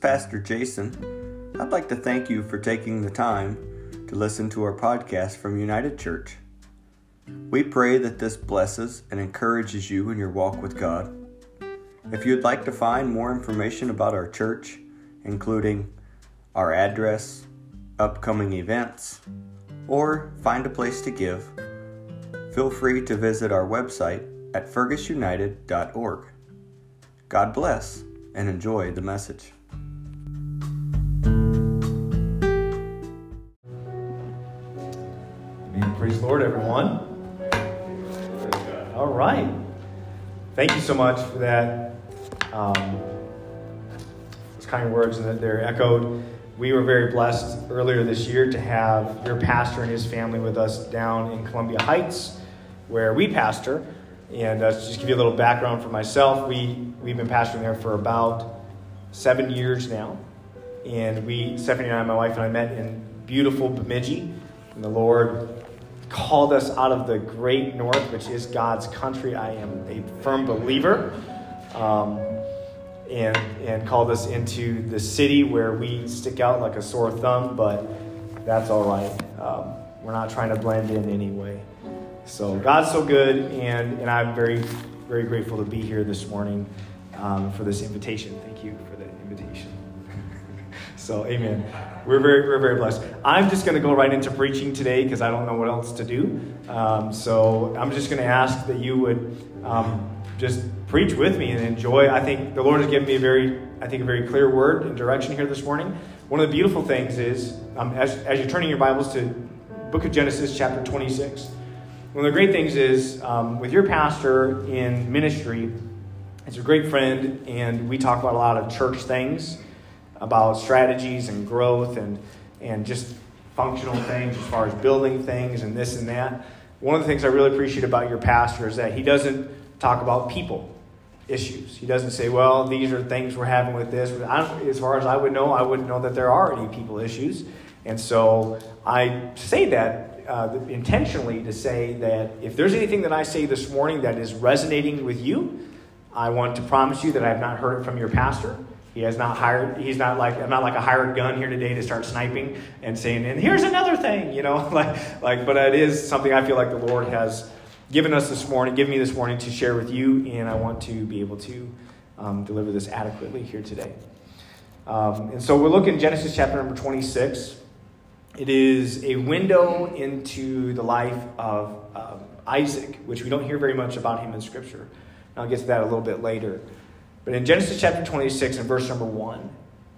Pastor Jason. I'd like to thank you for taking the time to listen to our podcast from United Church. We pray that this blesses and encourages you in your walk with God. If you'd like to find more information about our church, including our address, upcoming events, or find a place to give, feel free to visit our website at fergusunited.org. God bless and enjoy the message. Praise the Lord, everyone. All right. Thank you so much for that. Um, those kind words and that they're echoed. We were very blessed earlier this year to have your pastor and his family with us down in Columbia Heights, where we pastor. And uh, just give you a little background for myself, we, we've been pastoring there for about seven years now. And we, Stephanie and I, my wife and I, met in beautiful Bemidji. And the Lord called us out of the great north, which is God's country. I am a firm believer. Um, and, and called us into the city where we stick out like a sore thumb, but that's all right. Um, we're not trying to blend in anyway. So God's so good, and, and I'm very, very grateful to be here this morning um, for this invitation. Thank you for the invitation. So, amen. We're very, we're very blessed. I'm just going to go right into preaching today because I don't know what else to do. Um, so I'm just going to ask that you would um, just preach with me and enjoy. I think the Lord has given me a very, I think, a very clear word and direction here this morning. One of the beautiful things is, um, as, as you're turning your Bibles to Book of Genesis, chapter 26. One of the great things is um, with your pastor in ministry, he's a great friend, and we talk about a lot of church things, about strategies and growth and, and just functional things as far as building things and this and that. One of the things I really appreciate about your pastor is that he doesn't talk about people issues. He doesn't say, well, these are things we're having with this. as far as I would know, I wouldn't know that there are any people issues. And so I say that uh, intentionally to say that if there's anything that I say this morning that is resonating with you, I want to promise you that I have not heard it from your pastor. He has not hired. He's not like I'm not like a hired gun here today to start sniping and saying, "And here's another thing," you know, like like. But it is something I feel like the Lord has given us this morning, given me this morning to share with you, and I want to be able to um, deliver this adequately here today. Um, and so we're looking Genesis chapter number 26. It is a window into the life of um, Isaac, which we don't hear very much about him in Scripture. And I'll get to that a little bit later. But in Genesis chapter 26 and verse number 1,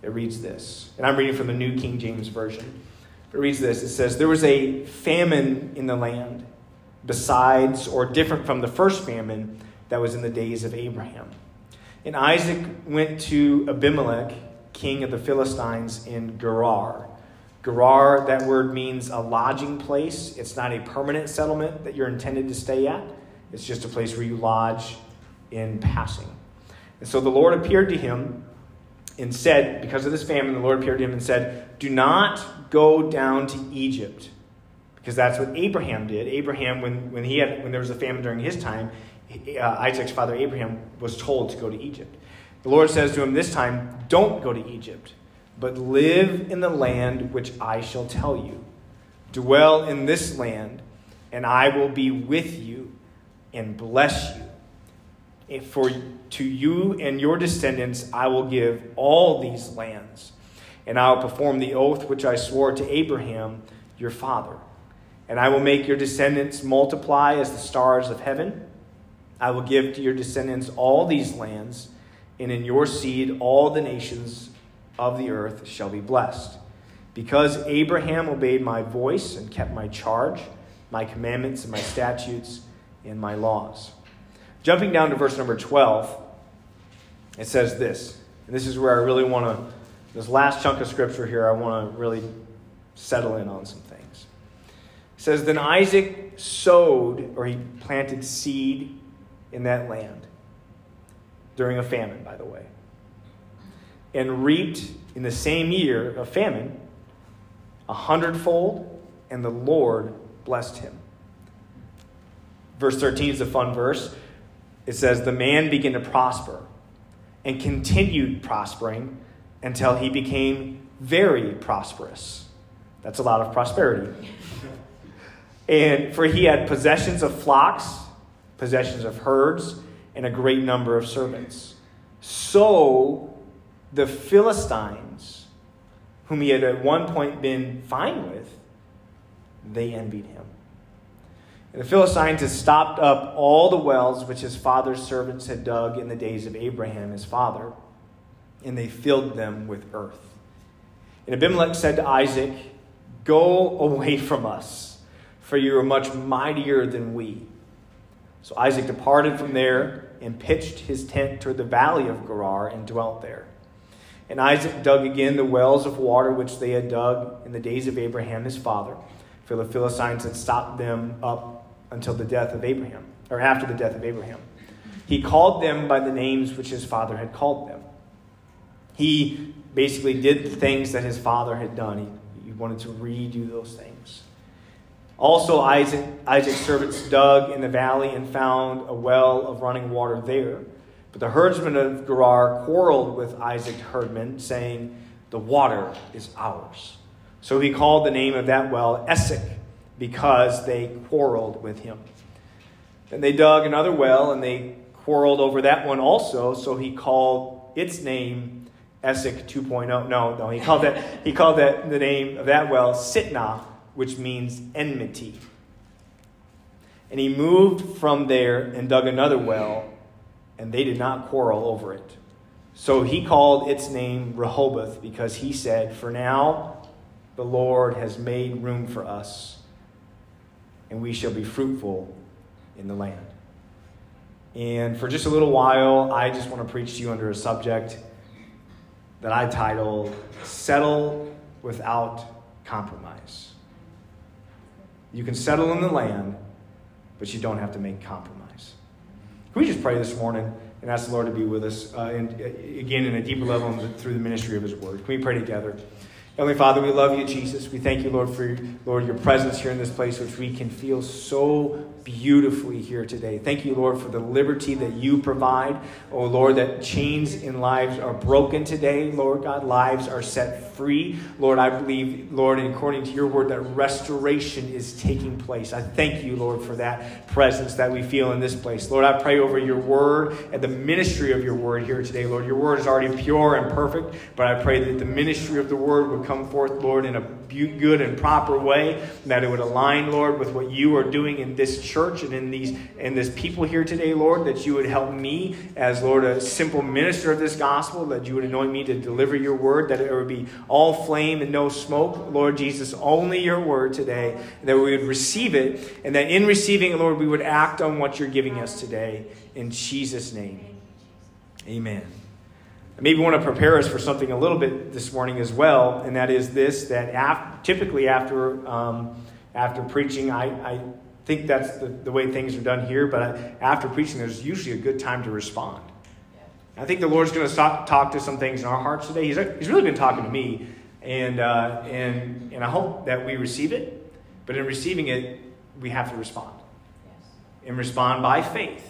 it reads this. And I'm reading from the New King James Version. It reads this It says, There was a famine in the land, besides or different from the first famine that was in the days of Abraham. And Isaac went to Abimelech, king of the Philistines, in Gerar Gerar, that word means a lodging place. It's not a permanent settlement that you're intended to stay at, it's just a place where you lodge in passing. And so the Lord appeared to him and said, because of this famine, the Lord appeared to him and said, Do not go down to Egypt. Because that's what Abraham did. Abraham, when, when, he had, when there was a famine during his time, uh, Isaac's father Abraham was told to go to Egypt. The Lord says to him this time, Don't go to Egypt but live in the land which I shall tell you. Dwell in this land, and I will be with you and bless you. For to you and your descendants I will give all these lands, and I will perform the oath which I swore to Abraham, your father. And I will make your descendants multiply as the stars of heaven. I will give to your descendants all these lands, and in your seed all the nations of the earth shall be blessed. Because Abraham obeyed my voice and kept my charge, my commandments and my statutes and my laws. Jumping down to verse number 12, it says this. And this is where I really want to, this last chunk of scripture here, I want to really settle in on some things. It says, Then Isaac sowed, or he planted seed in that land during a famine, by the way and reaped in the same year of famine a hundredfold, and the Lord blessed him. Verse 13 is a fun verse. It says, The man began to prosper and continued prospering until he became very prosperous. That's a lot of prosperity. and for he had possessions of flocks, possessions of herds, and a great number of servants. So the Philistines, whom he had at one point been fine with, they envied him. And the Philistines stopped up all the wells which his father's servants had dug in the days of Abraham, his father, and they filled them with earth. And Abimelech said to Isaac, Go away from us, for you are much mightier than we. So Isaac departed from there and pitched his tent toward the valley of Gerar and dwelt there. And Isaac dug again the wells of water which they had dug in the days of Abraham his father, for the Philistines had stopped them up until the death of Abraham, or after the death of Abraham. He called them by the names which his father had called them. He basically did the things that his father had done. He, he wanted to redo those things. Also, Isaac, Isaac's servants dug in the valley and found a well of running water there. But the herdsmen of Gerar quarreled with Isaac's herdmen, saying, The water is ours. So he called the name of that well Esek, because they quarreled with him. Then they dug another well, and they quarreled over that one also. So he called its name Esek 2.0. No, no, he called that he called that the name of that well Sitnah which means enmity. And he moved from there and dug another well, and they did not quarrel over it. So he called its name Rehoboth because he said, For now the Lord has made room for us, and we shall be fruitful in the land. And for just a little while, I just want to preach to you under a subject that I title Settle Without Compromise. You can settle in the land, but you don't have to make compromise. Can we just pray this morning and ask the Lord to be with us, uh, and uh, again, in a deeper level through the ministry of His Word? Can we pray together? Heavenly Father, we love you, Jesus. We thank you, Lord, for Lord your presence here in this place, which we can feel so beautifully here today. Thank you, Lord, for the liberty that you provide. Oh, Lord, that chains in lives are broken today. Lord God, lives are set free. Lord, I believe, Lord, and according to your word, that restoration is taking place. I thank you, Lord, for that presence that we feel in this place. Lord, I pray over your word and the ministry of your word here today, Lord. Your word is already pure and perfect, but I pray that the ministry of the word would come forth, Lord, in a good and proper way, that it would align, Lord, with what you are doing in this church and in these and this people here today, Lord, that you would help me as, Lord, a simple minister of this gospel, that you would anoint me to deliver your word, that it would be all flame and no smoke, Lord Jesus, only your word today, that we would receive it, and that in receiving it, Lord, we would act on what you're giving us today. In Jesus' name. Amen. Maybe want to prepare us for something a little bit this morning as well, and that is this: that af- typically after um, after preaching, I, I think that's the, the way things are done here. But after preaching, there's usually a good time to respond. I think the Lord's going to talk to some things in our hearts today. He's, he's really been talking to me, and, uh, and, and I hope that we receive it. But in receiving it, we have to respond. Yes. And respond by faith.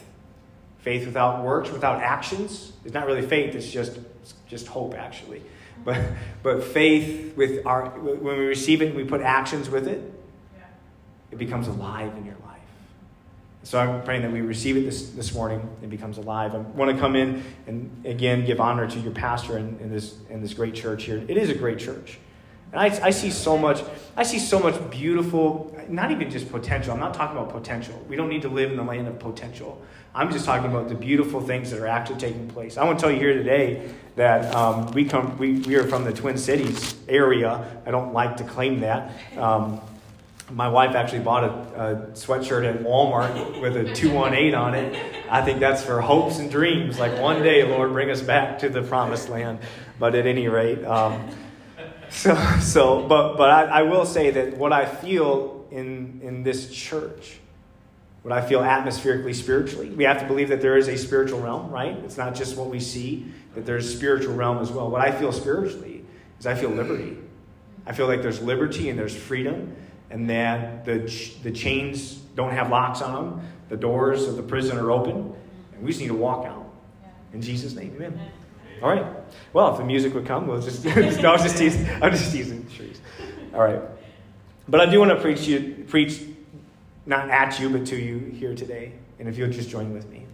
Faith without works, without actions, it's not really faith, it's just, it's just hope, actually. But, but faith with our, when we receive it and we put actions with it, it becomes alive in your life. So I'm praying that we receive it this, this morning and becomes alive. I want to come in and again give honor to your pastor in this in this great church here. It is a great church. And I, I see so much, I see so much beautiful, not even just potential. I'm not talking about potential. We don't need to live in the land of potential. I'm just talking about the beautiful things that are actually taking place. I want to tell you here today that um, we come, we, we are from the Twin Cities area. I don't like to claim that. Um, my wife actually bought a, a, sweatshirt at Walmart with a 218 on it. I think that's for hopes and dreams. Like one day, Lord, bring us back to the promised land. But at any rate, um, so, so but, but I, I will say that what I feel in, in this church, what I feel atmospherically, spiritually, we have to believe that there is a spiritual realm, right? It's not just what we see, that there's a spiritual realm as well. What I feel spiritually is I feel liberty. I feel like there's liberty and there's freedom and that the, the chains don't have locks on them, the doors of the prison are open, and we just need to walk out. In Jesus' name, amen. All right. Well, if the music would come, we'll just. no, I was just teasing. I'm just teasing trees. All right. But I do want to preach you, preach not at you, but to you here today. And if you'll just join with me.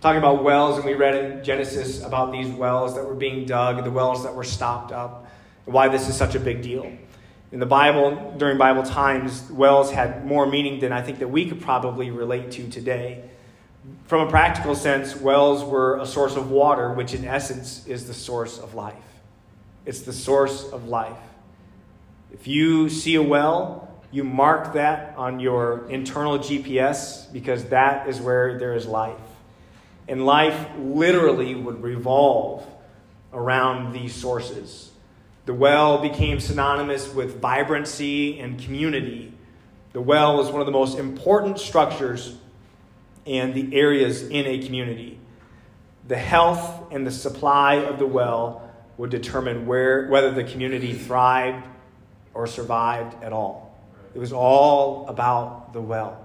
Talking about wells, and we read in Genesis about these wells that were being dug, the wells that were stopped up, and why this is such a big deal. In the Bible, during Bible times, wells had more meaning than I think that we could probably relate to today. From a practical sense, wells were a source of water, which in essence is the source of life. It's the source of life. If you see a well, you mark that on your internal GPS because that is where there is life. And life literally would revolve around these sources. The well became synonymous with vibrancy and community. The well was one of the most important structures and the areas in a community. The health and the supply of the well would determine where, whether the community thrived or survived at all. It was all about the well.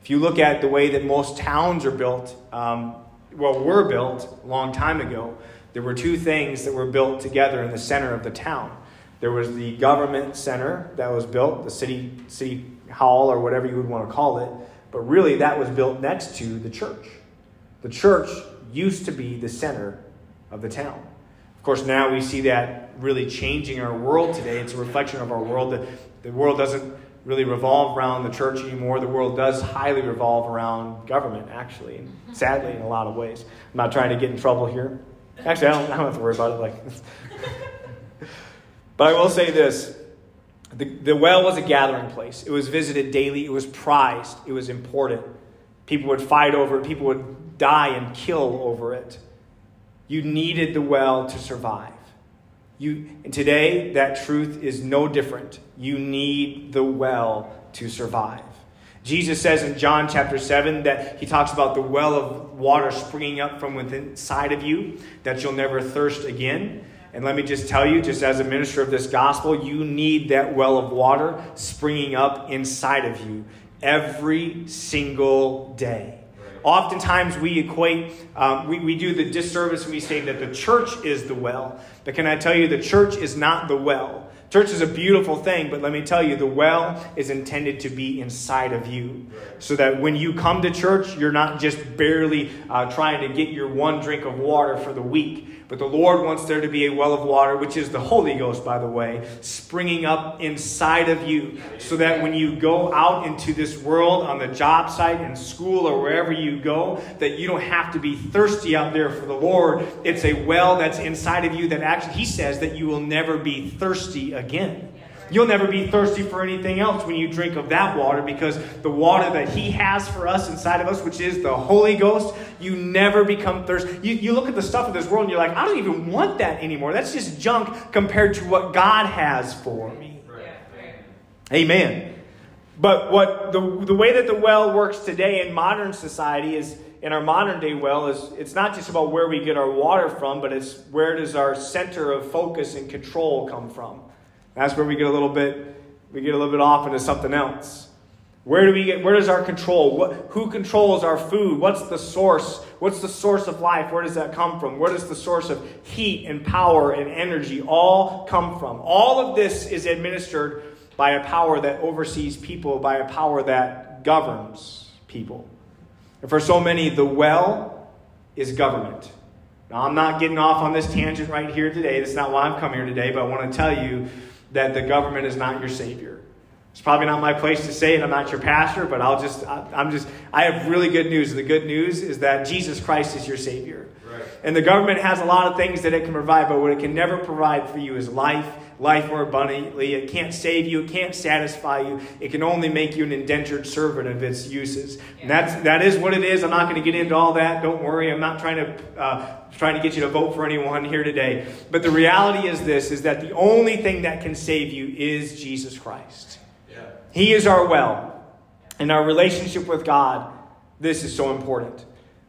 If you look at the way that most towns are built, um, well, were built a long time ago, there were two things that were built together in the center of the town. There was the government center that was built, the city, city hall, or whatever you would want to call it, but really that was built next to the church. The church used to be the center of the town. Of course, now we see that really changing our world today. It's a reflection of our world. The, the world doesn't really revolve around the church anymore. The world does highly revolve around government, actually, sadly, in a lot of ways. I'm not trying to get in trouble here. Actually, I don't, I don't have to worry about it. Like, but I will say this: the, the well was a gathering place. It was visited daily. It was prized. It was important. People would fight over it. People would die and kill over it. You needed the well to survive. You, and today, that truth is no different. You need the well to survive. Jesus says in John chapter 7 that he talks about the well of water springing up from within inside of you, that you'll never thirst again. And let me just tell you, just as a minister of this gospel, you need that well of water springing up inside of you every single day. Oftentimes we equate, um, we, we do the disservice when we say that the church is the well. But can I tell you, the church is not the well. Church is a beautiful thing, but let me tell you, the well is intended to be inside of you. So that when you come to church, you're not just barely uh, trying to get your one drink of water for the week but the Lord wants there to be a well of water, which is the Holy Ghost, by the way, springing up inside of you so that when you go out into this world on the job site, in school, or wherever you go, that you don't have to be thirsty out there for the Lord. It's a well that's inside of you that actually, He says that you will never be thirsty again. You'll never be thirsty for anything else when you drink of that water because the water that He has for us inside of us, which is the Holy Ghost, you never become thirsty. You, you look at the stuff of this world and you're like, I don't even want that anymore. That's just junk compared to what God has for me. Amen. But what the, the way that the well works today in modern society is in our modern day well is it's not just about where we get our water from, but it's where does our center of focus and control come from. That's where we get a little bit we get a little bit off into something else. Where do we get where does our control? What, who controls our food? What's the source? What's the source of life? Where does that come from? Where does the source of heat and power and energy all come from? All of this is administered by a power that oversees people, by a power that governs people. And for so many, the well is government. Now, I'm not getting off on this tangent right here today. That's not why I'm coming here today, but I want to tell you that the government is not your savior. It's probably not my place to say it. I'm not your pastor, but I'll just, I'm just, I have really good news. The good news is that Jesus Christ is your Savior. Right. And the government has a lot of things that it can provide, but what it can never provide for you is life, life more abundantly. It can't save you, it can't satisfy you. It can only make you an indentured servant of its uses. Yeah. And that's, that is what it is. I'm not going to get into all that. Don't worry. I'm not trying to, uh, trying to get you to vote for anyone here today. But the reality is this, is that the only thing that can save you is Jesus Christ. He is our well. In our relationship with God, this is so important.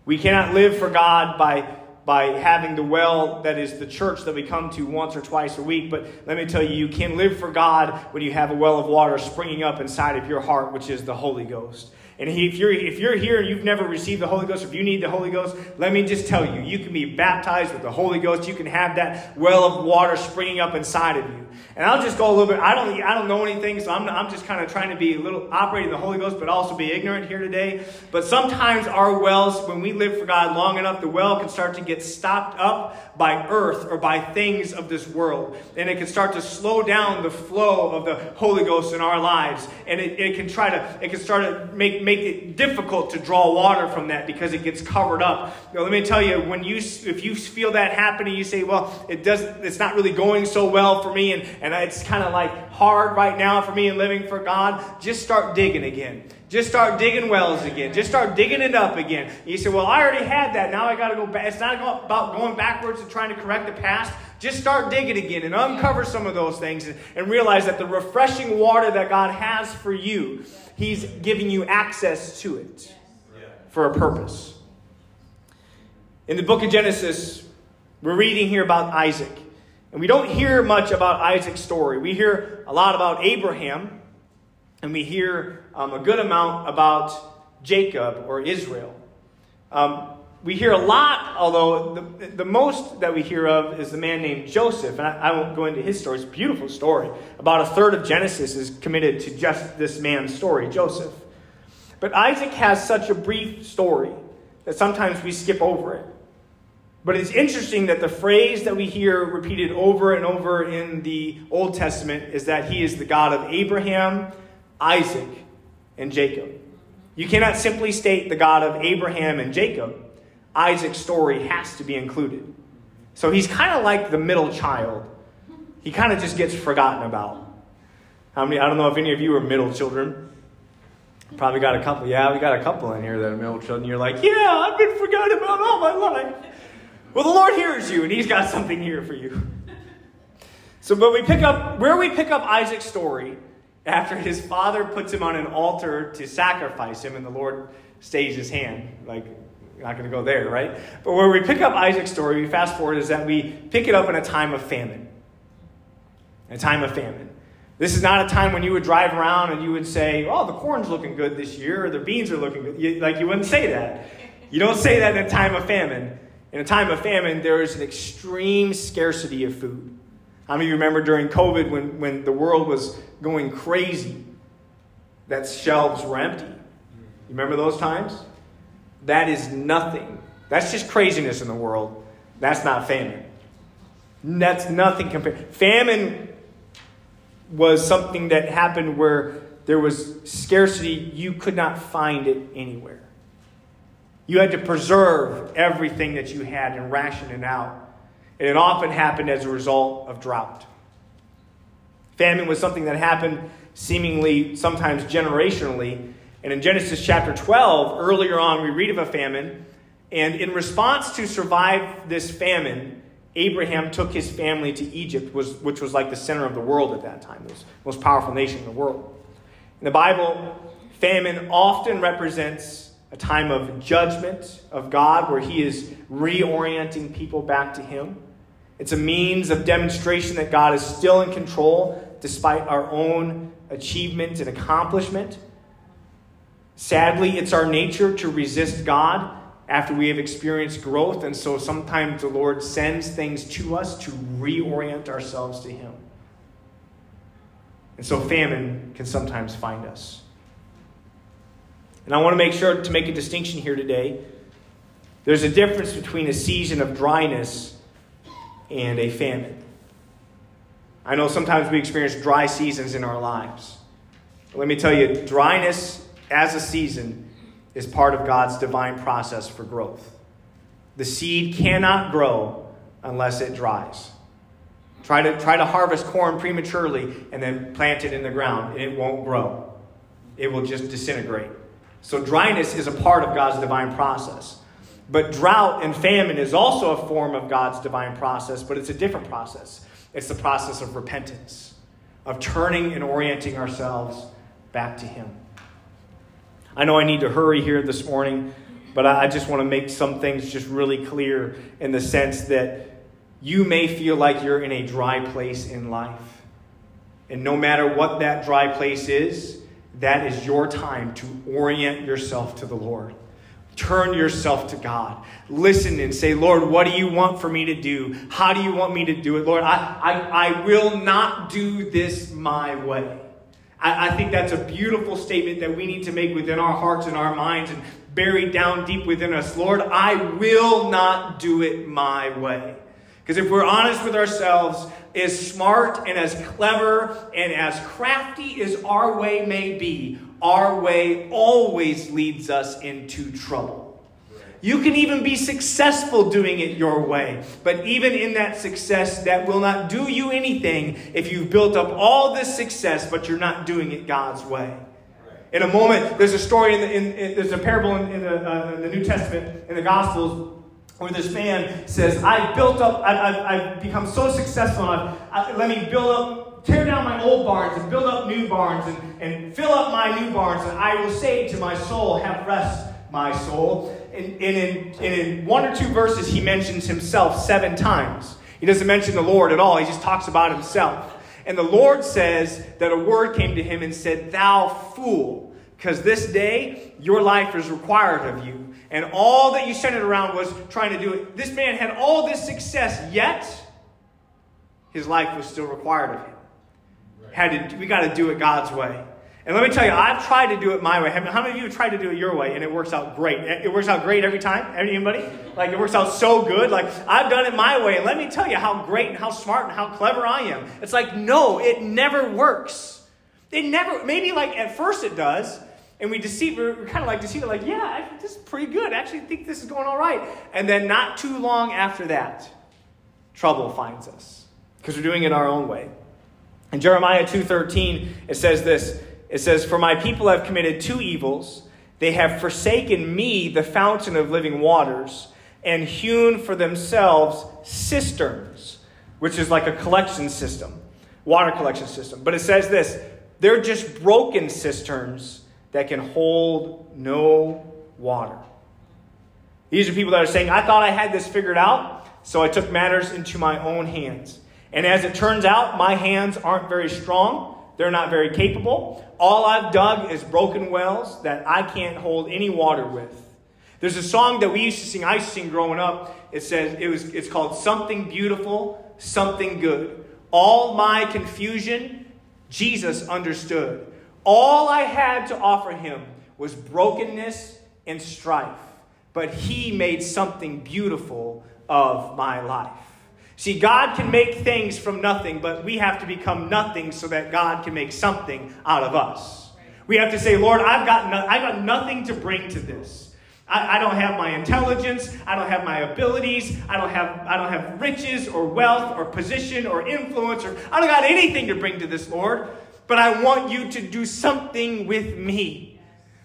We cannot live for God by, by having the well that is the church that we come to once or twice a week. But let me tell you, you can live for God when you have a well of water springing up inside of your heart, which is the Holy Ghost. And if you're, if you're here and you've never received the Holy Ghost, if you need the Holy Ghost, let me just tell you, you can be baptized with the Holy Ghost. You can have that well of water springing up inside of you. And I'll just go a little bit. I don't, I don't know anything, so I'm, I'm just kind of trying to be a little operating the Holy Ghost, but also be ignorant here today. But sometimes our wells, when we live for God long enough, the well can start to get stopped up by earth or by things of this world. And it can start to slow down the flow of the Holy Ghost in our lives. And it, it can try to, it can start to make, make it difficult to draw water from that because it gets covered up. Now, let me tell you, when you, if you feel that happening, you say, well, it does, it's not really going so well for me. And, and it's kind of like hard right now for me and living for God, just start digging again. Just start digging wells again. Just start digging it up again. You say, Well, I already had that. Now I got to go back. It's not about going backwards and trying to correct the past. Just start digging again and uncover some of those things and, and realize that the refreshing water that God has for you, He's giving you access to it for a purpose. In the book of Genesis, we're reading here about Isaac. And we don't hear much about Isaac's story. We hear a lot about Abraham, and we hear um, a good amount about Jacob or Israel. Um, we hear a lot, although the, the most that we hear of is the man named Joseph. And I, I, won't go into his story. It's a beautiful story. About a third of Genesis is committed to just this man's story, Joseph. But Isaac has such a brief story that sometimes we skip over it. But it's interesting that the phrase that we hear repeated over and over in the Old Testament is that he is the God of Abraham, Isaac, and Jacob. You cannot simply state the God of Abraham and Jacob. Isaac's story has to be included. So he's kind of like the middle child. He kind of just gets forgotten about. How many? I don't know if any of you are middle children. Probably got a couple. Yeah, we got a couple in here that are middle children. You're like, yeah, I've been forgotten about all my life. Well, the Lord hears you, and He's got something here for you. So, but we pick up where we pick up Isaac's story after his father puts him on an altar to sacrifice him, and the Lord stays his hand. Like, not going to go there, right? But where we pick up Isaac's story, we fast forward, is that we pick it up in a time of famine. A time of famine. This is not a time when you would drive around and you would say, "Oh, the corn's looking good this year," or "The beans are looking good." You, like you wouldn't say that. You don't say that in a time of famine. In a time of famine, there is an extreme scarcity of food. How many of you remember during COVID when, when the world was going crazy that shelves were empty? You remember those times? That is nothing. That's just craziness in the world. That's not famine. That's nothing compared. Famine was something that happened where there was scarcity. You could not find it anywhere. You had to preserve everything that you had and ration it out. And it often happened as a result of drought. Famine was something that happened seemingly sometimes generationally. And in Genesis chapter 12, earlier on, we read of a famine. And in response to survive this famine, Abraham took his family to Egypt, which was like the center of the world at that time, the most powerful nation in the world. In the Bible, famine often represents a time of judgment of God where He is reorienting people back to Him. It's a means of demonstration that God is still in control despite our own achievement and accomplishment. Sadly, it's our nature to resist God after we have experienced growth, and so sometimes the Lord sends things to us to reorient ourselves to Him. And so famine can sometimes find us. And I want to make sure to make a distinction here today. There's a difference between a season of dryness and a famine. I know sometimes we experience dry seasons in our lives. But let me tell you, dryness as a season is part of God's divine process for growth. The seed cannot grow unless it dries. Try to, try to harvest corn prematurely and then plant it in the ground, and it won't grow. It will just disintegrate. So dryness is a part of God's divine process. But drought and famine is also a form of God's divine process, but it's a different process. It's the process of repentance, of turning and orienting ourselves back to Him. I know I need to hurry here this morning, But I just want to make some things just really clear in the sense that you may feel like you're in a dry place in life. And no matter what that dry place is, that is your time to orient yourself to the Lord. Turn yourself to God. Listen and say, Lord, what do you want for me to do? How do you want me to do it? Lord, I, I, I will not do this my way. I, I think that's a beautiful statement that we need to make within our hearts and our minds and buried down deep within us. Lord, I will not do it my way. Because if we're honest with ourselves, as smart and as clever and as crafty as our way may be, our way always leads us into trouble. You can even be successful doing it your way. But even in that success, that will not do you anything if you've built up all this success, but you're not doing it God's way. In a moment, there's a story in, the, in, in there's a parable in, in, the, uh, the New Testament, in the Gospels, where this man says, I've built up, I, have I've become so successful, I've, I, let me build up, tear down my old barns and build up new barns and, and fill up my new barns, and I will say to my soul, have rest, my soul. And, and, in, in one or two verses, he mentions himself seven times. He doesn't mention the Lord at all, he just talks about himself. And the Lord says that a word came to him and said, Thou fool, because this day your life is required of you. And all that you centered around was trying to do it. This man had all this success, yet his life was still required of him. Had to, we got to do it God's way. And let me tell you, I've tried to do it my way. How many of you have tried to do it your way and it works out great? It works out great every time? Anybody? Like it works out so good. Like I've done it my way. And let me tell you how great and how smart and how clever I am. It's like, no, it never works. It never, maybe like at first it does. And we deceive, we're kind of like deceive, like, yeah, this is pretty good. I actually think this is going all right. And then not too long after that, trouble finds us because we're doing it our own way. In Jeremiah 2.13, it says this, it says, For my people have committed two evils. They have forsaken me, the fountain of living waters, and hewn for themselves cisterns, which is like a collection system, water collection system. But it says this they're just broken cisterns that can hold no water. These are people that are saying, I thought I had this figured out, so I took matters into my own hands. And as it turns out, my hands aren't very strong. They're not very capable. All I've dug is broken wells that I can't hold any water with. There's a song that we used to sing, I used to sing growing up. It says it was it's called Something Beautiful, Something Good. All my confusion, Jesus understood. All I had to offer him was brokenness and strife, but he made something beautiful of my life. See, God can make things from nothing, but we have to become nothing so that God can make something out of us. We have to say, Lord, I've got, no, I've got nothing to bring to this. I, I don't have my intelligence. I don't have my abilities. I don't have, I don't have riches or wealth or position or influence. Or, I don't got anything to bring to this, Lord. But I want you to do something with me.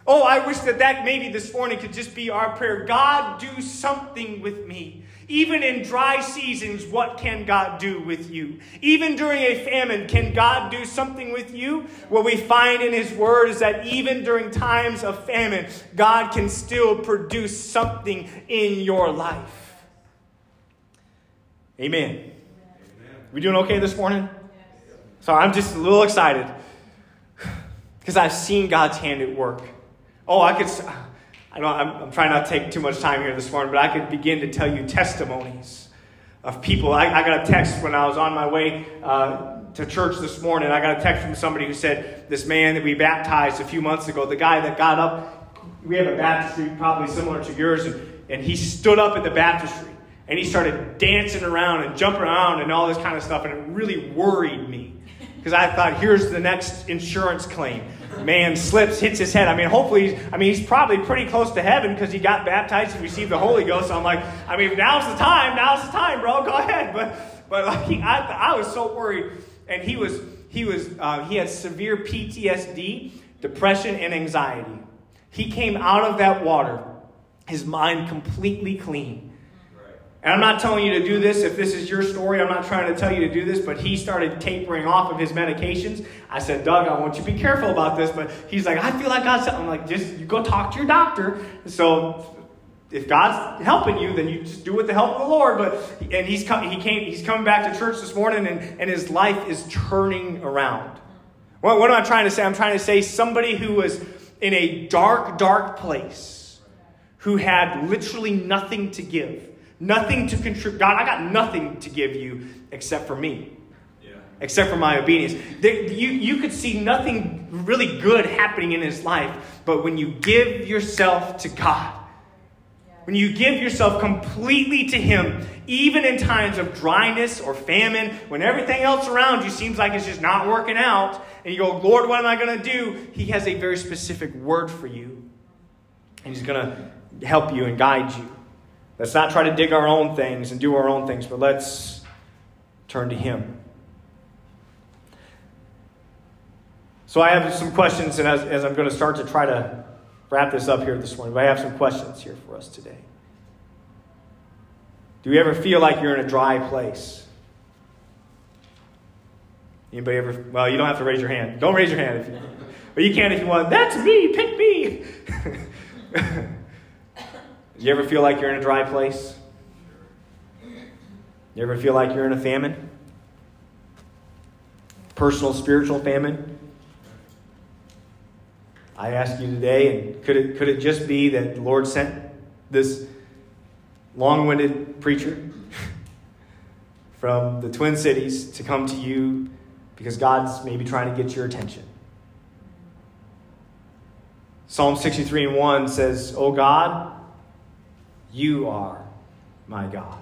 Oh, I wish that that maybe this morning could just be our prayer. God, do something with me. Even in dry seasons, what can God do with you? Even during a famine, can God do something with you? What we find in His Word is that even during times of famine, God can still produce something in your life. Amen. Amen. We doing okay this morning? Yes. So I'm just a little excited because I've seen God's hand at work. Oh, I could. I don't, I'm, I'm, trying not to take too much time here this morning, but I could begin to tell you testimonies of people. I, I got a text when I was on my way uh, to church this morning. I got a text from somebody who said, This man that we baptized a few months ago, the guy that got up, we have a baptistry probably similar to yours, and, and he stood up at the baptistry and he started dancing around and jumping around and all this kind of stuff, and it really worried me because I thought, here's the next insurance claim man slips, hits his head. I mean, hopefully, I mean, he's probably pretty close to heaven because he got baptized and received the Holy Ghost. So I'm like, I mean, now's the time. Now's the time, bro. Go ahead. But, but like, I, I was so worried. And he was, he was, uh, he had severe PTSD, depression, and anxiety. He came out of that water, his mind completely clean. And I'm not telling you to do this if this is your story. I'm not trying to tell you to do this, but he started tapering off of his medications. I said, Doug, I want you to be careful about this. But he's like, I feel like God's. I'm like, just you go talk to your doctor. So if God's helping you, then you just do with the help of the Lord. But and he's come, he came, he's coming back to church this morning, and, and his life is turning around. What, what am I trying to say? I'm trying to say somebody who was in a dark, dark place, who had literally nothing to give, nothing to contribute. God, I got nothing to give you except for me except for my obedience. you, you could see nothing really good happening in his life, but when you give yourself to God, when you give yourself completely to Him, even in times of dryness or famine, when everything else around you seems like it's just not working out, and you go, Lord, what am I going to do? He has a very specific word for you. And He's going to help you and guide you. Let's not try to dig our own things and do our own things, but let's turn to Him. So I have some questions, and as, as I'm going to start to try to wrap this up here this morning, but I have some questions here for us today. Do you ever feel like you're in a dry place? Anybody ever? Well, you don't have to raise your hand. Don't raise your hand if you, but you can if you want. That's me. Pick me. you ever feel like you're in a dry place? You ever feel like you're in a famine? Personal, spiritual famine? I ask you today, and could it, could it just be that the Lord sent this long winded preacher from the Twin Cities to come to you because God's maybe trying to get your attention? Psalm 63 and 1 says, O God, you are my God.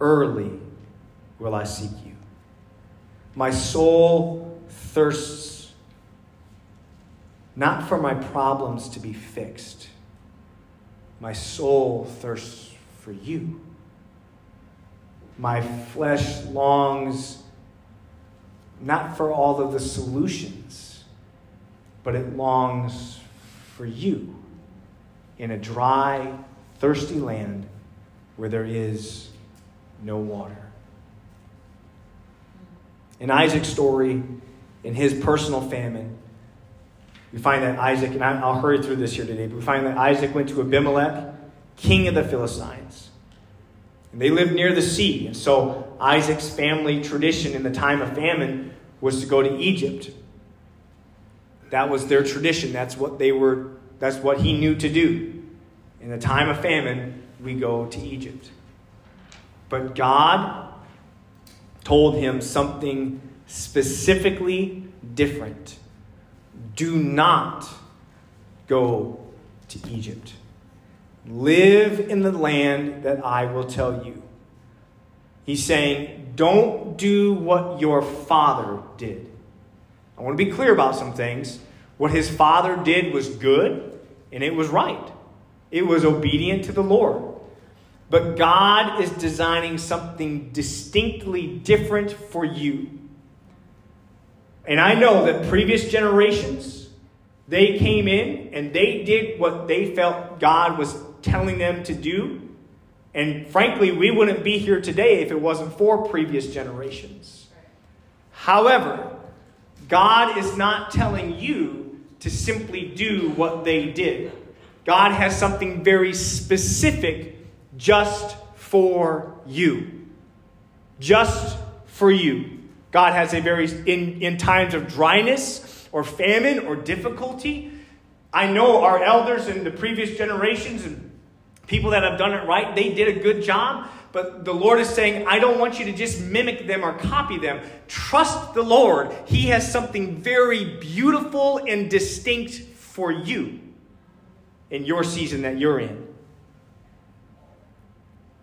Early will I seek you. My soul thirsts not for my problems to be fixed. My soul thirsts for you. My flesh longs not for all of the solutions, but it longs for you in a dry, thirsty land where there is no water. In Isaac's story, in his personal famine, we find that Isaac, and I'll hurry through this here today, but we find that Isaac went to Abimelech, king of the Philistines. And they lived near the sea. And so Isaac's family tradition in the time of famine was to go to Egypt. That was their tradition. That's what they were, that's what he knew to do. In the time of famine, we go to Egypt. But God told him something specifically different do not go to Egypt. Live in the land that I will tell you. He's saying, don't do what your father did. I want to be clear about some things. What his father did was good and it was right, it was obedient to the Lord. But God is designing something distinctly different for you. And I know that previous generations, they came in and they did what they felt God was telling them to do. And frankly, we wouldn't be here today if it wasn't for previous generations. However, God is not telling you to simply do what they did. God has something very specific just for you. Just for you. God has a very, in, in times of dryness or famine or difficulty, I know our elders in the previous generations and people that have done it right, they did a good job. But the Lord is saying, I don't want you to just mimic them or copy them. Trust the Lord. He has something very beautiful and distinct for you in your season that you're in.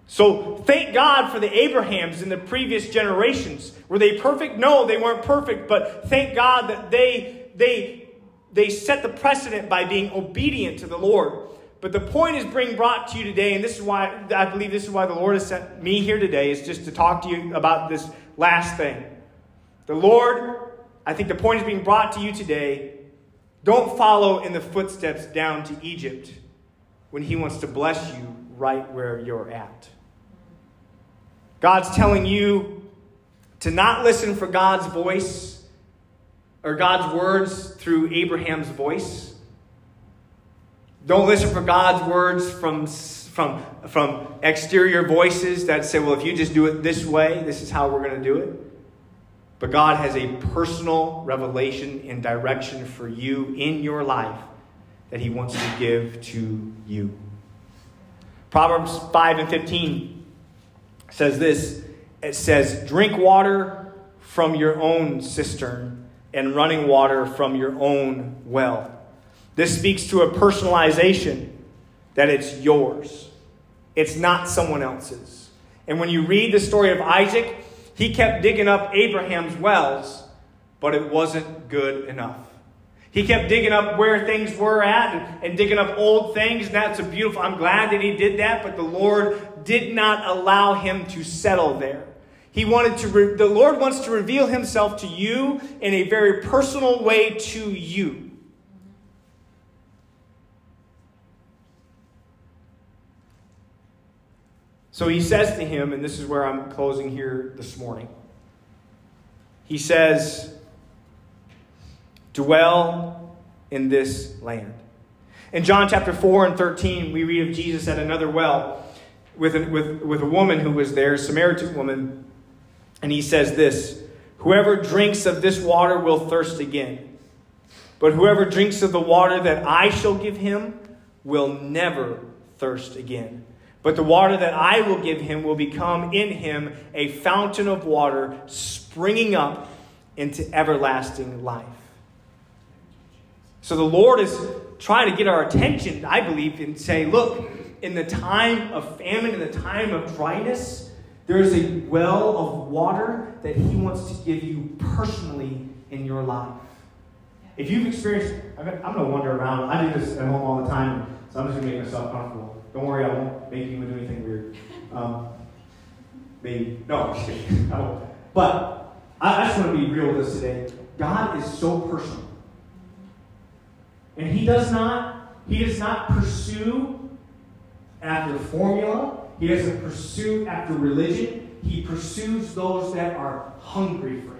So thank God for the Abrahams in the previous generations. Were they perfect? No, they weren't perfect, but thank God that they they they set the precedent by being obedient to the Lord. But the point is being brought to you today, and this is why I believe this is why the Lord has sent me here today, is just to talk to you about this last thing. The Lord, I think the point is being brought to you today. Don't follow in the footsteps down to Egypt when He wants to bless you right where you're at. God's telling you to not listen for God's voice or God's words through Abraham's voice. Don't listen for God's words from, from, from exterior voices that say, well, if you just do it this way, this is how we're going to do it. But God has a personal revelation and direction for you in your life that He wants to give to you. Proverbs 5 and 15 says this it says, Drink water from your own cistern and running water from your own well. This speaks to a personalization that it's yours, it's not someone else's. And when you read the story of Isaac, he kept digging up Abraham's wells, but it wasn't good enough. He kept digging up where things were at and, and, digging up old things. That's a beautiful, I'm glad that he did that, but the Lord did not allow him to settle there. He wanted to, re- the Lord wants to reveal himself to you in a very personal way to you. So he says to him, and this is where I'm closing here this morning. He says, Dwell in this land. In John chapter 4 and 13, we read of Jesus at another well with a, with, with a woman who was there, a Samaritan woman, and he says this Whoever drinks of this water will thirst again. But whoever drinks of the water that I shall give him will never thirst again. But the water that I will give him will become in him a fountain of water springing up into everlasting life. So the Lord is trying to get our attention, I believe, and say, look, in the time of famine, in the time of dryness, there is a well of water that He wants to give you personally in your life. If you've experienced, I'm going to wander around. I do this at home all the time, so I'm just going to make myself comfortable. Don't worry, I won't make you do anything weird. Um, maybe. No, I'm just kidding. I won't. But I, I just want to be real with us today. God is so personal. And He does not, He does not pursue after formula. He doesn't pursue after religion. He pursues those that are hungry for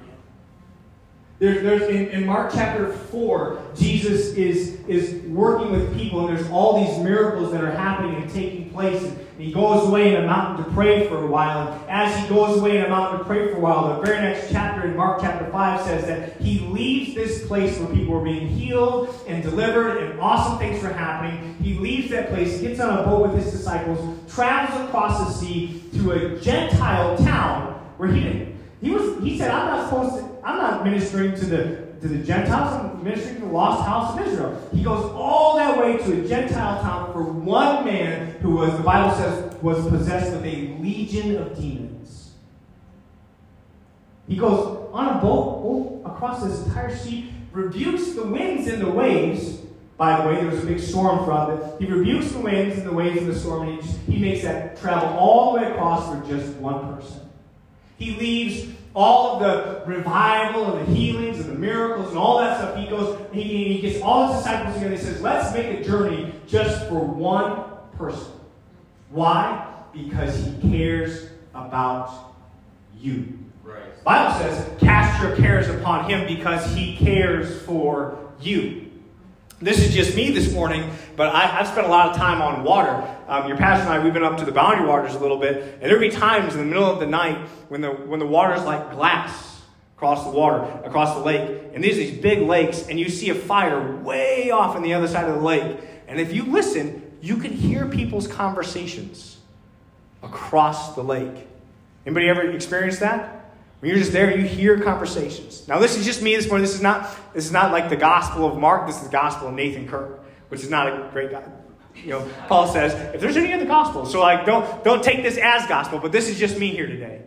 there's, there's in, in Mark chapter 4, Jesus is, is working with people, and there's all these miracles that are happening and taking place. And he goes away in a mountain to pray for a while. And as he goes away in a mountain to pray for a while, the very next chapter in Mark chapter 5 says that he leaves this place where people are being healed and delivered and awesome things are happening. He leaves that place, gets on a boat with his disciples, travels across the sea to a Gentile town where he didn't. He was he said, I'm not supposed to I'm not ministering to the to the Gentiles, I'm ministering to the lost house of Israel. He goes all that way to a Gentile town for one man who was, the Bible says, was possessed with a legion of demons. He goes on a boat across this entire sea, rebukes the winds and the waves. By the way, there was a big storm throughout it. He rebukes the winds and the waves and the storm, and he, just, he makes that travel all the way across for just one person. He leaves all of the revival and the healings and the miracles and all that stuff. He goes, he, he gets all his disciples together. He says, let's make a journey just for one person. Why? Because he cares about you. Right. Bible says, cast your cares upon him because he cares for you. This is just me this morning, but I, have spent a lot of time on water. Um, your pastor and I, we've been up to the boundary waters a little bit, and there'll be times in the middle of the night when the when the water's like glass across the water, across the lake, and these these big lakes, and you see a fire way off on the other side of the lake, and if you listen, you can hear people's conversations across the lake. Anybody ever experienced that? When you're just there, you hear conversations. Now, this is just me this morning. This is not, this is not like the Gospel of Mark. This is the Gospel of Nathan Kirk, which is not a great guy. You know, Paul says, if there's any other gospel, so like don't don't take this as gospel, but this is just me here today.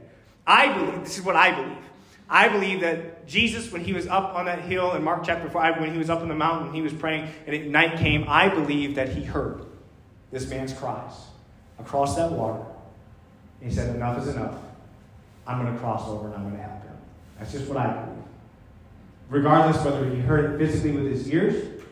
I believe, this is what I believe. I believe that Jesus, when he was up on that hill in Mark chapter 5, when he was up on the mountain, he was praying, and at night came, I believe that he heard this man's cries across that water. And he said, Enough is enough. I'm going to cross over and I'm going to help him. That's just what I believe. Regardless whether he heard it physically with his ears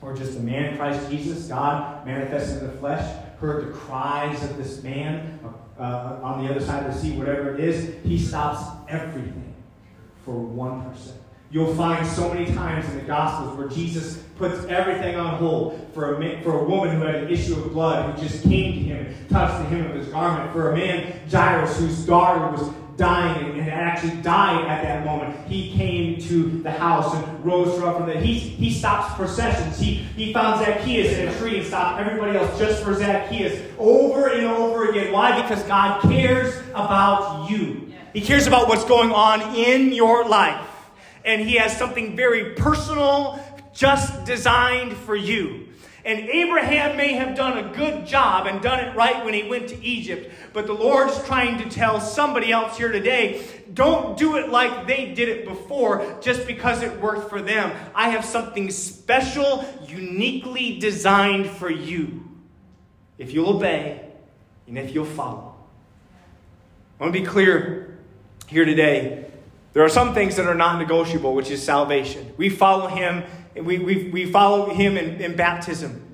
or just the man Christ Jesus, God manifested in the flesh, heard the cries of this man uh, on the other side of the sea, whatever it is, he stops everything for one person. You'll find so many times in the Gospels where Jesus puts everything on hold for a, man, for a woman who had an issue of blood who just came to him and touched the hem of his garment, for a man, Jairus, whose daughter was dying and actually died at that moment. He came to the house and rose from there. He, he stops processions. He, he found Zacchaeus in a tree and stopped everybody else just for Zacchaeus over and over again. Why? Because God cares about you. He cares about what's going on in your life. And He has something very personal, just designed for you. And Abraham may have done a good job and done it right when he went to Egypt, but the Lord's trying to tell somebody else here today don't do it like they did it before just because it worked for them. I have something special, uniquely designed for you. If you'll obey and if you'll follow. I want to be clear here today. There are some things that are not negotiable, which is salvation. We follow him we, we, we follow him in, in baptism.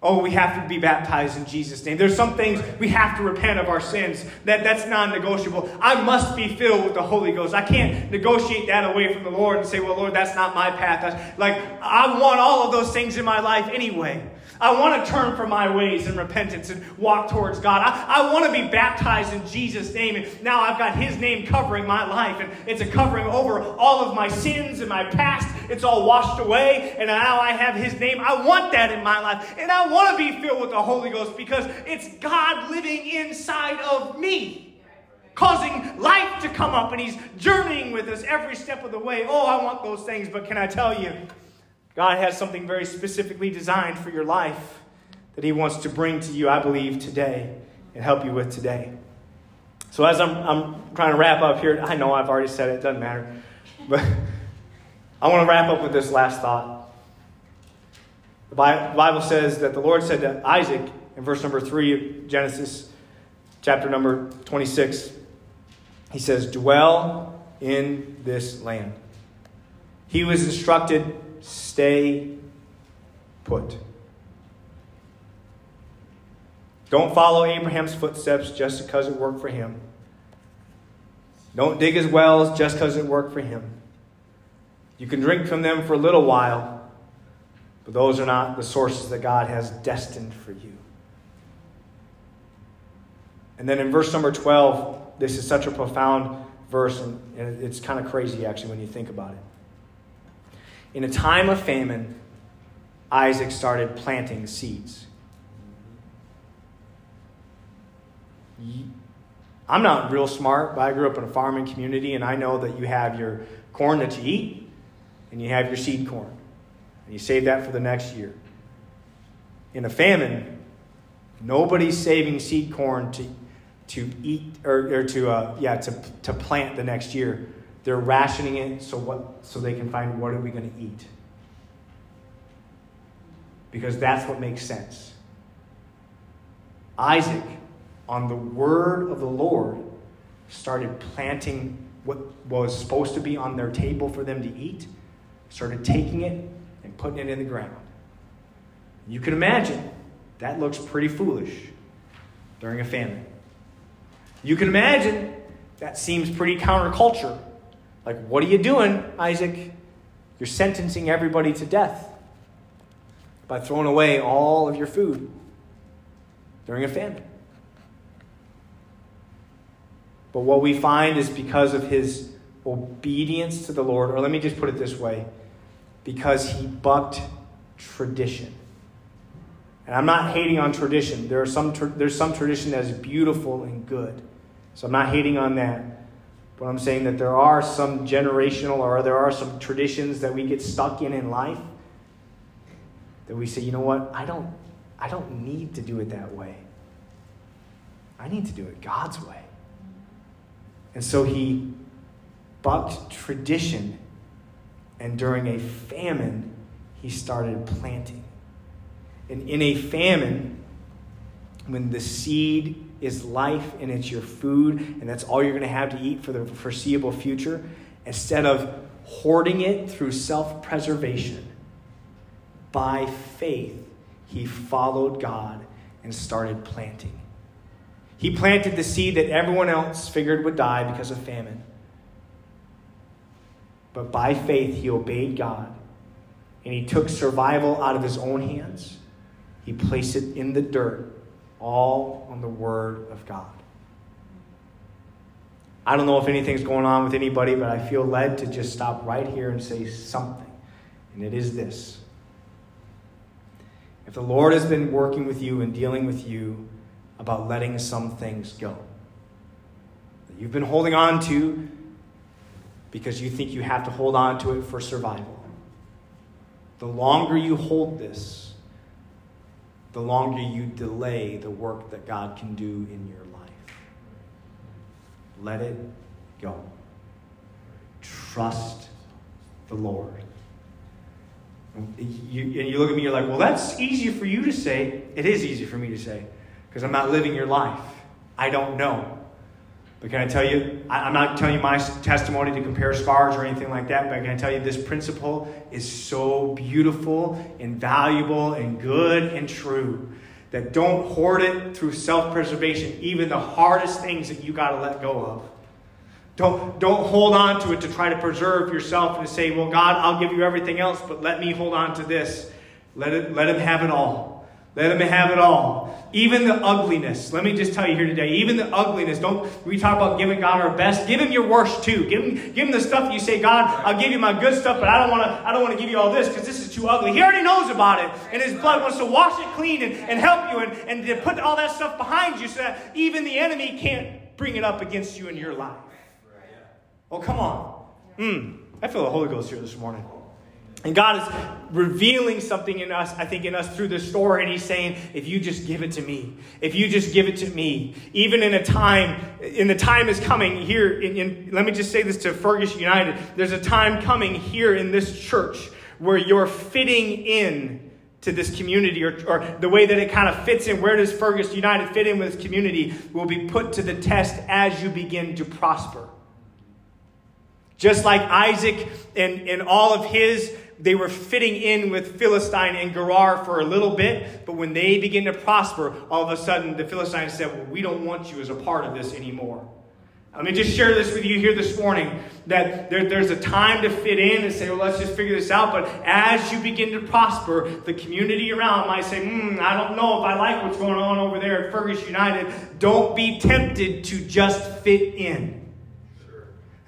Oh, we have to be baptized in Jesus' name. There's some things we have to repent of our sins. That, that's non negotiable. I must be filled with the Holy Ghost. I can't negotiate that away from the Lord and say, well, Lord, that's not my path. That's, like, I want all of those things in my life anyway. I want to turn from my ways in repentance and walk towards God. I, I want to be baptized in Jesus' name. And now I've got His name covering my life. And it's a covering over all of my sins and my past. It's all washed away. And now I have His name. I want that in my life. And I want to be filled with the Holy Ghost because it's God living inside of me causing life to come up, and He's journeying with us every step of the way. Oh, I want those things, but can I tell you, God has something very specifically designed for your life that He wants to bring to you, I believe, today and help you with today. So, as I'm, I'm trying to wrap up here, I know I've already said it, it doesn't matter. But I want to wrap up with this last thought. The Bible says that the Lord said to Isaac in verse number 3 of Genesis, chapter number 26, He says, Dwell in this land. He was instructed Stay put. Don't follow Abraham's footsteps just because it worked for him. Don't dig his wells just because it worked for him. You can drink from them for a little while, but those are not the sources that God has destined for you. And then in verse number 12, this is such a profound verse, and it's kind of crazy actually when you think about it. In a time of famine, Isaac started planting seeds. I'm not real smart, but I grew up in a farming community, and I know that you have your corn that you eat, and you have your seed corn. And you save that for the next year. In a famine, nobody's saving seed corn to, to eat, or, or to, uh, yeah, to, to plant the next year. They're rationing it so what so they can find what are we going to eat. Because that's what makes sense. Isaac, on the word of the Lord, started planting what was supposed to be on their table for them to eat, started taking it and putting it in the ground. You can imagine that looks pretty foolish during a famine. You can imagine that seems pretty counterculture like, what are you doing, Isaac? You're sentencing everybody to death by throwing away all of your food during a famine. But what we find is because of his obedience to the Lord, or let me just put it this way because he bucked tradition. And I'm not hating on tradition. There are some, there's some tradition that is beautiful and good. So I'm not hating on that. But I'm saying that there are some generational or there are some traditions that we get stuck in in life that we say, you know what? I don't, I don't need to do it that way. I need to do it God's way. And so he bucked tradition, and during a famine, he started planting. And in a famine, when the seed is life and it's your food, and that's all you're going to have to eat for the foreseeable future, instead of hoarding it through self preservation, by faith, he followed God and started planting. He planted the seed that everyone else figured would die because of famine. But by faith, he obeyed God and he took survival out of his own hands. He placed it in the dirt, all on the Word of God. I don't know if anything's going on with anybody, but I feel led to just stop right here and say something. And it is this If the Lord has been working with you and dealing with you about letting some things go, that you've been holding on to because you think you have to hold on to it for survival, the longer you hold this, the longer you delay the work that God can do in your life. Let it go. Trust the Lord. You, and you look at me, you're like, well, that's easy for you to say. It is easy for me to say because I'm not living your life. I don't know. But can I tell you, I'm not telling you my testimony to compare scars or anything like that, but can I tell you this principle is so beautiful and valuable and good and true that don't hoard it through self preservation, even the hardest things that you got to let go of. Don't, don't hold on to it to try to preserve yourself and to say, well, God, I'll give you everything else, but let me hold on to this. Let, it, let him have it all. Let him have it all. Even the ugliness. Let me just tell you here today, even the ugliness. Don't we talk about giving God our best? Give him your worst too. Give him, give him the stuff you say, God, I'll give you my good stuff, but I don't want to I don't want to give you all this because this is too ugly. He already knows about it. And his blood wants to wash it clean and, and help you and, and to put all that stuff behind you so that even the enemy can't bring it up against you in your life. Oh, come on. Mm, I feel the Holy Ghost here this morning. And God is revealing something in us, I think, in us through this story. And He's saying, if you just give it to me, if you just give it to me, even in a time, in the time is coming here, in, in, let me just say this to Fergus United. There's a time coming here in this church where you're fitting in to this community or, or the way that it kind of fits in. Where does Fergus United fit in with this community will be put to the test as you begin to prosper. Just like Isaac and, and all of his they were fitting in with Philistine and Gerar for a little bit, but when they begin to prosper, all of a sudden the Philistines said, Well, we don't want you as a part of this anymore. Let me just share this with you here this morning that there, there's a time to fit in and say, well, let's just figure this out. But as you begin to prosper, the community around might say, hmm, I don't know if I like what's going on over there at Fergus United. Don't be tempted to just fit in.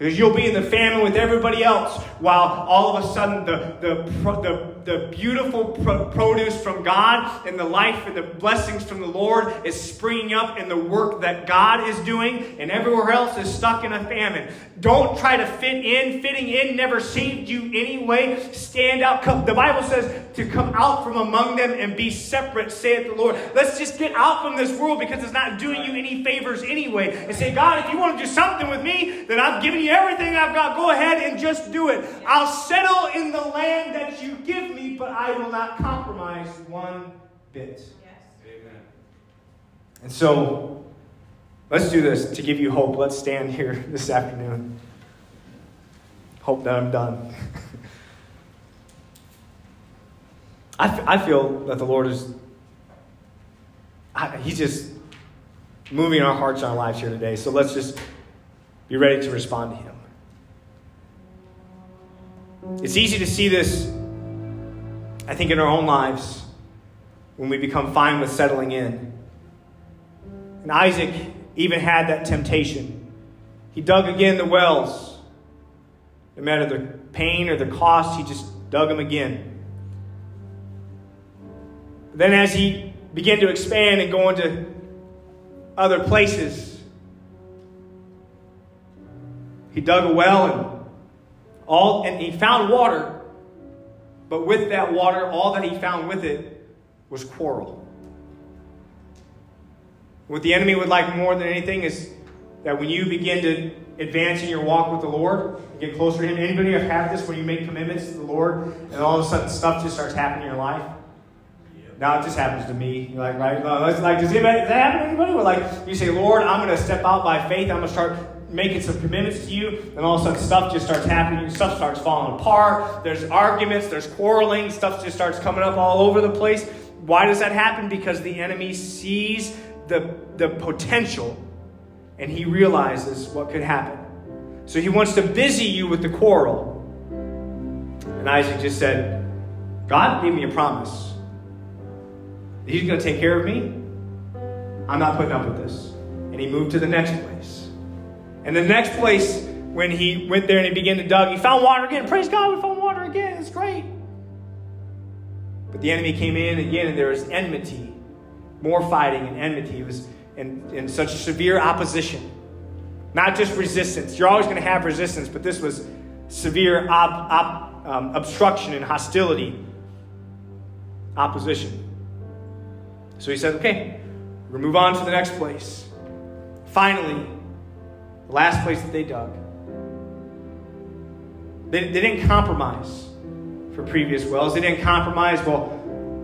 Because you'll be in the famine with everybody else while all of a sudden the, the, the, the beautiful produce from God and the life and the blessings from the Lord is springing up in the work that God is doing, and everywhere else is stuck in a famine. Don't try to fit in. Fitting in never saved you anyway. Stand out. Come, the Bible says to come out from among them and be separate, saith the Lord. Let's just get out from this world because it's not doing you any favors anyway. And say, God, if you want to do something with me, then I've given you everything I've got. Go ahead and just do it. I'll settle in the land that you give me, but I will not compromise one bit. Yes. Amen. And so, let's do this to give you hope. Let's stand here this afternoon. Hope that I'm done. I, f- I feel that the Lord is, I, He's just moving our hearts and our lives here today. So let's just be ready to respond to Him. It's easy to see this, I think, in our own lives when we become fine with settling in. And Isaac even had that temptation. He dug again the wells. No matter the pain or the cost, he just dug them again. Then, as he began to expand and go into other places, he dug a well and all, and he found water, but with that water, all that he found with it was quarrel. What the enemy would like more than anything is that when you begin to advance in your walk with the Lord, get closer to Him. Anybody have had this when you make commitments to the Lord, and all of a sudden stuff just starts happening in your life? Now it just happens to me. You're like, right? like, does, anybody, does that happen to anybody? Where like you say, Lord, I'm going to step out by faith. I'm going to start making some commitments to you, and all of a sudden stuff just starts happening. Stuff starts falling apart. There's arguments, there's quarreling, stuff just starts coming up all over the place. Why does that happen? Because the enemy sees the, the potential and he realizes what could happen. So he wants to busy you with the quarrel. And Isaac just said, God gave me a promise. He's going to take care of me. I'm not putting up with this. And he moved to the next place. And the next place, when he went there and he began to dug, he found water again. Praise God, we found water again. It's great. But the enemy came in again, and there was enmity, more fighting and enmity. It was in, in such a severe opposition. Not just resistance. You're always going to have resistance, but this was severe um, obstruction and hostility, opposition. So he said, okay, we're going to move on to the next place. Finally, the last place that they dug. They, they didn't compromise for previous wells. They didn't compromise, well,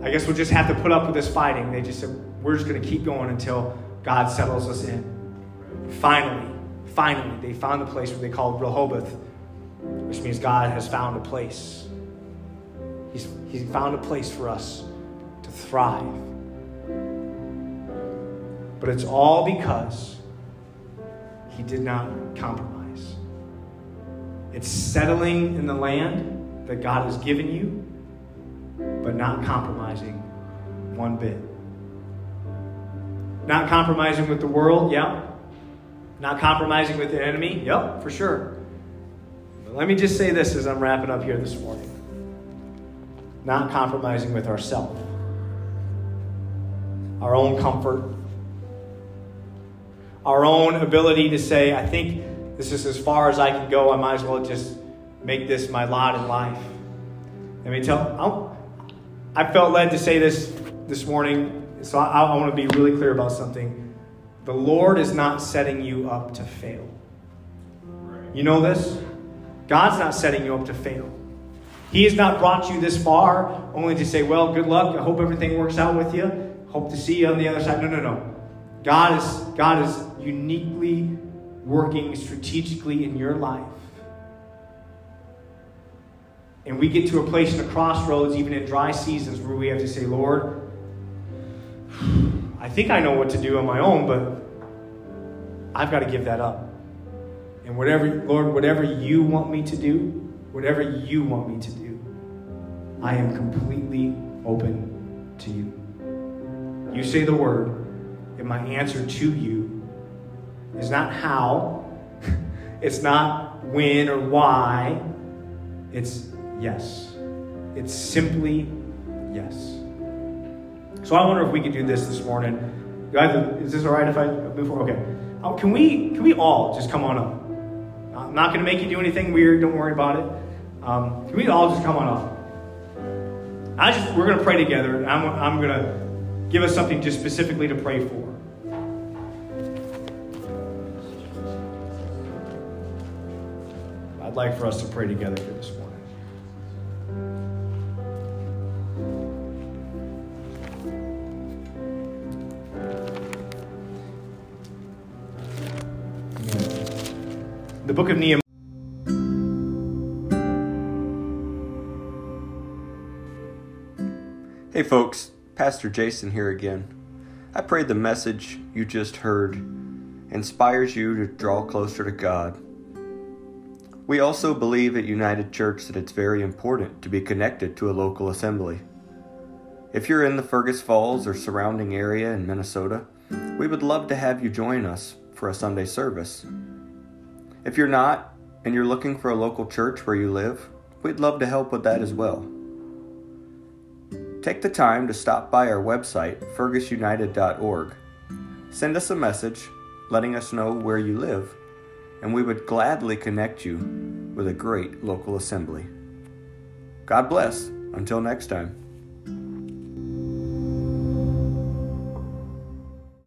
I guess we'll just have to put up with this fighting. They just said, we're just going to keep going until God settles us in. Finally, finally, they found the place where they called Rehoboth, which means God has found a place. He's, he's found a place for us to thrive. But it's all because he did not compromise. It's settling in the land that God has given you, but not compromising one bit. Not compromising with the world, yeah. Not compromising with the enemy, yep, for sure. But let me just say this as I'm wrapping up here this morning. Not compromising with ourselves, our own comfort, our own ability to say, I think this is as far as I can go. I might as well just make this my lot in life. Let me tell, i I felt led to say this this morning, so I, I want to be really clear about something. The Lord is not setting you up to fail. You know this? God's not setting you up to fail. He has not brought you this far only to say, well, good luck. I hope everything works out with you. Hope to see you on the other side. No, no, no. God is, God is uniquely working strategically in your life. And we get to a place in the crossroads, even in dry seasons, where we have to say, Lord, I think I know what to do on my own, but I've got to give that up. And whatever, Lord, whatever you want me to do, whatever you want me to do, I am completely open to you. You say the word, and my answer to you is not how, it's not when or why, it's yes. It's simply yes. So I wonder if we could do this this morning. Guys, is this all right if I move forward? Okay. Oh, can we can we all just come on up? I'm not going to make you do anything weird. Don't worry about it. Um, can we all just come on up? I just we're going to pray together. I'm I'm going to give us something just specifically to pray for. Like for us to pray together for this morning. The book of Nehemiah. Hey folks, Pastor Jason here again. I pray the message you just heard inspires you to draw closer to God. We also believe at United Church that it's very important to be connected to a local assembly. If you're in the Fergus Falls or surrounding area in Minnesota, we would love to have you join us for a Sunday service. If you're not, and you're looking for a local church where you live, we'd love to help with that as well. Take the time to stop by our website, fergusunited.org. Send us a message letting us know where you live, and we would gladly connect you with a great local assembly. God bless. Until next time.